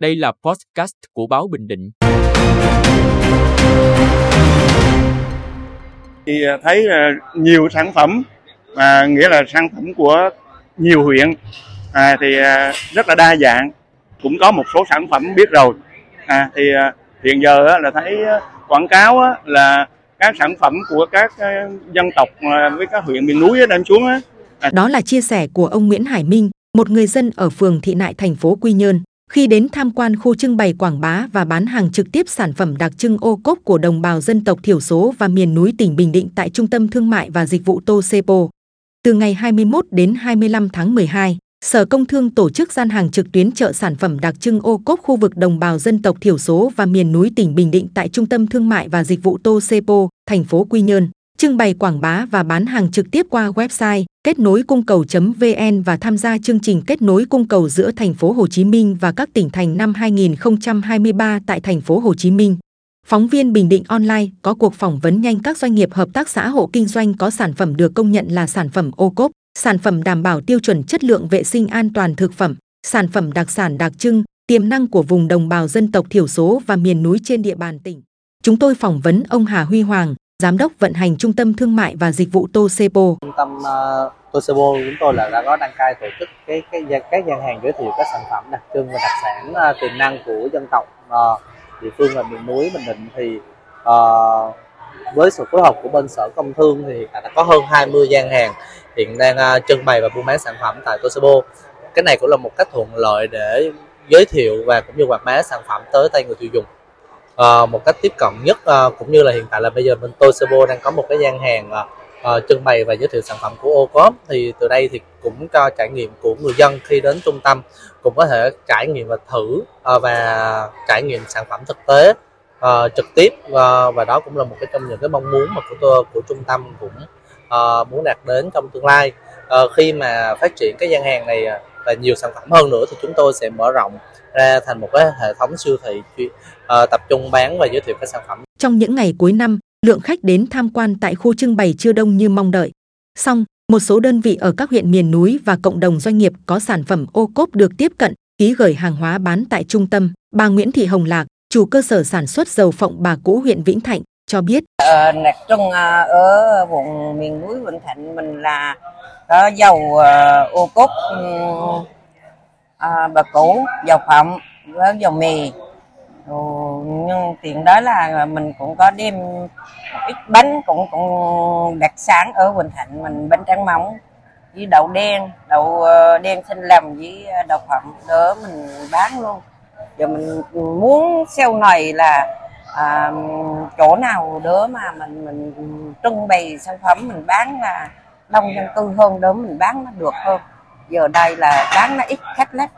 Đây là podcast của báo Bình Định. thì à, thấy à, nhiều sản phẩm à, nghĩa là sản phẩm của nhiều huyện à, thì à, rất là đa dạng. Cũng có một số sản phẩm biết rồi. À, thì à, hiện giờ á, là thấy quảng cáo á, là các sản phẩm của các à, dân tộc à, với các huyện miền núi đem xuống á, Đó là chia sẻ của ông Nguyễn Hải Minh, một người dân ở phường Thị Nại thành phố Quy Nhơn, khi đến tham quan khu trưng bày quảng bá và bán hàng trực tiếp sản phẩm đặc trưng ô cốp của đồng bào dân tộc thiểu số và miền núi tỉnh Bình Định tại Trung tâm Thương mại và Dịch vụ Tô Sepo. Từ ngày 21 đến 25 tháng 12, Sở Công Thương tổ chức gian hàng trực tuyến chợ sản phẩm đặc trưng ô cốp khu vực đồng bào dân tộc thiểu số và miền núi tỉnh Bình Định tại Trung tâm Thương mại và Dịch vụ Tô Sepo, thành phố Quy Nhơn trưng bày quảng bá và bán hàng trực tiếp qua website kết nối cung cầu.vn và tham gia chương trình kết nối cung cầu giữa thành phố Hồ Chí Minh và các tỉnh thành năm 2023 tại thành phố Hồ Chí Minh. Phóng viên Bình Định Online có cuộc phỏng vấn nhanh các doanh nghiệp hợp tác xã hộ kinh doanh có sản phẩm được công nhận là sản phẩm ô cốp, sản phẩm đảm bảo tiêu chuẩn chất lượng vệ sinh an toàn thực phẩm, sản phẩm đặc sản đặc trưng, tiềm năng của vùng đồng bào dân tộc thiểu số và miền núi trên địa bàn tỉnh. Chúng tôi phỏng vấn ông Hà Huy Hoàng, Giám đốc vận hành Trung tâm Thương mại và Dịch vụ Tosebo. Trung tâm uh, Tosebo chúng tôi là đã có đăng cai tổ chức cái cái các gian hàng giới thiệu các sản phẩm đặc trưng và đặc sản uh, tiềm năng của dân tộc uh, địa phương và miền núi Bình Định thì uh, với sự phối hợp của bên sở công thương thì đã có hơn 20 gian hàng hiện đang uh, trưng bày và buôn bán sản phẩm tại Tosebo cái này cũng là một cách thuận lợi để giới thiệu và cũng như quảng bá sản phẩm tới tay người tiêu dùng uh, một cách tiếp cận nhất uh, cũng như là hiện tại là bây giờ bên Tosebo đang có một cái gian hàng uh, trưng bày và giới thiệu sản phẩm của OCOM. Thì từ đây thì cũng cho trải nghiệm của người dân khi đến trung tâm cũng có thể trải nghiệm và thử uh, và trải nghiệm sản phẩm thực tế uh, trực tiếp. Uh, và đó cũng là một cái trong những cái mong muốn mà của tôi của trung tâm cũng uh, muốn đạt đến trong tương lai. Uh, khi mà phát triển cái gian hàng này và nhiều sản phẩm hơn nữa thì chúng tôi sẽ mở rộng ra thành một cái hệ thống siêu thị ờ, tập trung bán và giới thiệu các sản phẩm Trong những ngày cuối năm, lượng khách đến tham quan tại khu trưng bày chưa đông như mong đợi. Song, một số đơn vị ở các huyện miền núi và cộng đồng doanh nghiệp có sản phẩm ô cốp được tiếp cận, ký gửi hàng hóa bán tại trung tâm. Bà Nguyễn Thị Hồng Lạc, chủ cơ sở sản xuất dầu phộng bà cũ huyện Vĩnh Thạnh, cho biết. Ờ, đặc trưng à, ở vùng miền núi Bình Thạnh mình là có dầu ờ, ô cốt ừm, à, bà cũ dầu phộng với dầu mì. Rồi, nhưng tiện đó là mình cũng có đem một ít bánh cũng cũng đặc sản ở Bình Thạnh mình bánh tráng mỏng với đậu đen đậu ờ, đen xanh lầm với ờ, đậu phộng. Đỡ mình bán luôn. Giờ mình muốn sau này là à, chỗ nào đỡ mà mình mình trưng bày sản phẩm mình bán là đông dân cư hơn đỡ mình bán nó được hơn. Giờ đây là bán nó ít khách lắm.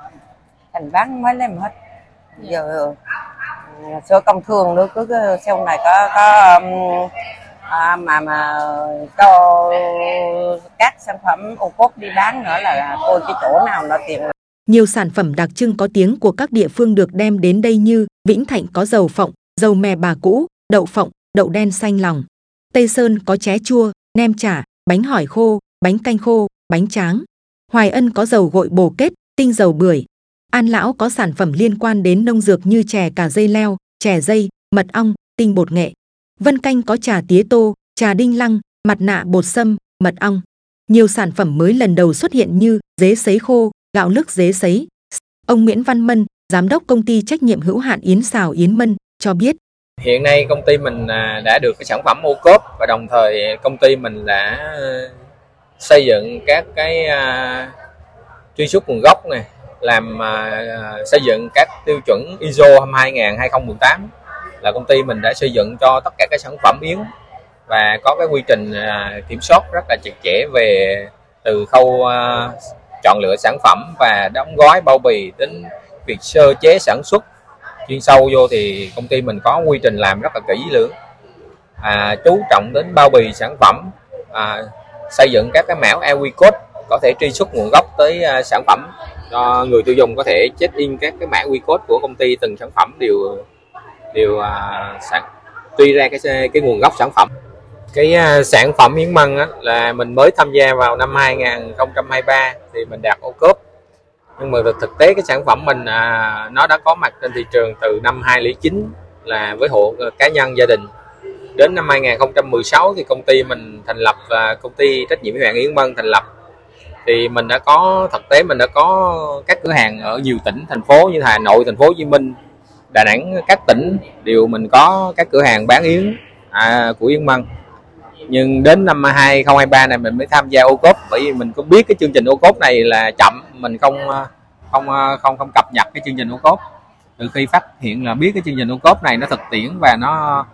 Thành bán mới lên hết. Giờ ừ, sơ công thương nữa cứ sau này có có um, à, mà mà cho các sản phẩm ô cốt đi bán nữa là thôi cái chỗ nào nó tiện nhiều sản phẩm đặc trưng có tiếng của các địa phương được đem đến đây như Vĩnh Thạnh có dầu phộng, dầu mè bà cũ, đậu phộng, đậu đen xanh lòng. Tây Sơn có ché chua, nem chả, bánh hỏi khô, bánh canh khô, bánh tráng. Hoài Ân có dầu gội bồ kết, tinh dầu bưởi. An Lão có sản phẩm liên quan đến nông dược như chè cà dây leo, chè dây, mật ong, tinh bột nghệ. Vân Canh có trà tía tô, trà đinh lăng, mặt nạ bột sâm, mật ong. Nhiều sản phẩm mới lần đầu xuất hiện như dế sấy khô, gạo lức dế sấy. Ông Nguyễn Văn Mân, giám đốc công ty trách nhiệm hữu hạn Yến Xào Yến Mân, cho biết. Hiện nay công ty mình à, đã được cái sản phẩm ô cốp và đồng thời công ty mình đã xây dựng các cái à, truy xuất nguồn gốc này, làm à, xây dựng các tiêu chuẩn ISO 22000 2018 là công ty mình đã xây dựng cho tất cả các sản phẩm yến và có cái quy trình kiểm soát rất là chặt chẽ về từ khâu chọn lựa sản phẩm và đóng gói bao bì đến việc sơ chế sản xuất chuyên sâu vô thì công ty mình có quy trình làm rất là kỹ lưỡng. À, chú trọng đến bao bì sản phẩm à, xây dựng các cái mã EQ code có thể truy xuất nguồn gốc tới à, sản phẩm cho người tiêu dùng có thể check in các cái mã QR code của công ty từng sản phẩm đều đều à, sản tuy ra cái cái nguồn gốc sản phẩm. Cái à, sản phẩm yến măng á, là mình mới tham gia vào năm 2023 thì mình đạt ô cốp nhưng mà thực tế cái sản phẩm mình à, nó đã có mặt trên thị trường từ năm 2009 là với hộ ờ, cá nhân gia đình. Đến năm 2016 thì công ty mình thành lập và công ty trách nhiệm hữu hạn Yến Mân thành lập. Thì mình đã có thực tế mình đã có các cửa hàng ở nhiều tỉnh thành phố như Hà Nội, thành phố Hồ Chí Minh, Đà Nẵng, các tỉnh đều mình có các cửa hàng bán yến à, của Yến Mân nhưng đến năm 2023 này mình mới tham gia ô cốp bởi vì mình có biết cái chương trình ô cốp này là chậm mình không ờ, không ờ, không không cập nhật cái chương trình ô cốp từ khi phát hiện là biết cái chương trình ô cốp này nó thực tiễn và nó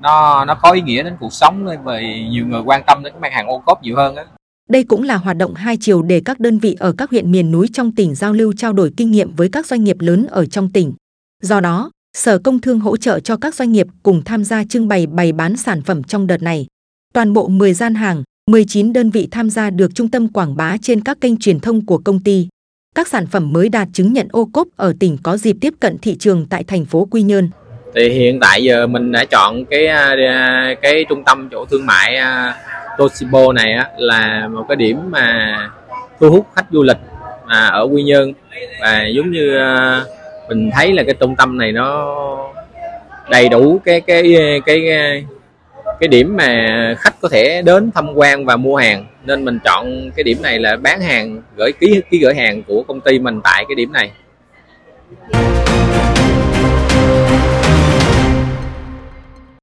nó nó có ý nghĩa đến cuộc sống về nhiều người quan tâm đến cái mặt hàng ô cốp nhiều hơn á đây cũng là hoạt động hai chiều để các đơn vị ở các huyện miền núi trong tỉnh giao lưu trao đổi kinh nghiệm với các doanh nghiệp lớn ở trong tỉnh. Do đó, Sở Công Thương hỗ trợ cho các doanh nghiệp cùng tham gia trưng bày bày bán sản phẩm trong đợt này. Toàn bộ 10 gian hàng, 19 đơn vị tham gia được trung tâm quảng bá trên các kênh truyền thông của công ty. Các sản phẩm mới đạt chứng nhận ô cốp ở tỉnh có dịp tiếp cận thị trường tại thành phố Quy Nhơn. Thì hiện tại giờ mình đã chọn cái à, à, cái trung tâm chỗ thương mại à, Toshibo này á, là một cái điểm mà thu hút khách du lịch à, ở Quy Nhơn và giống như à, mình thấy là cái trung tâm này nó đầy đủ cái cái cái cái, cái điểm mà khách có thể đến tham quan và mua hàng. Nên mình chọn cái điểm này là bán hàng, gửi ký ký gửi hàng của công ty mình tại cái điểm này.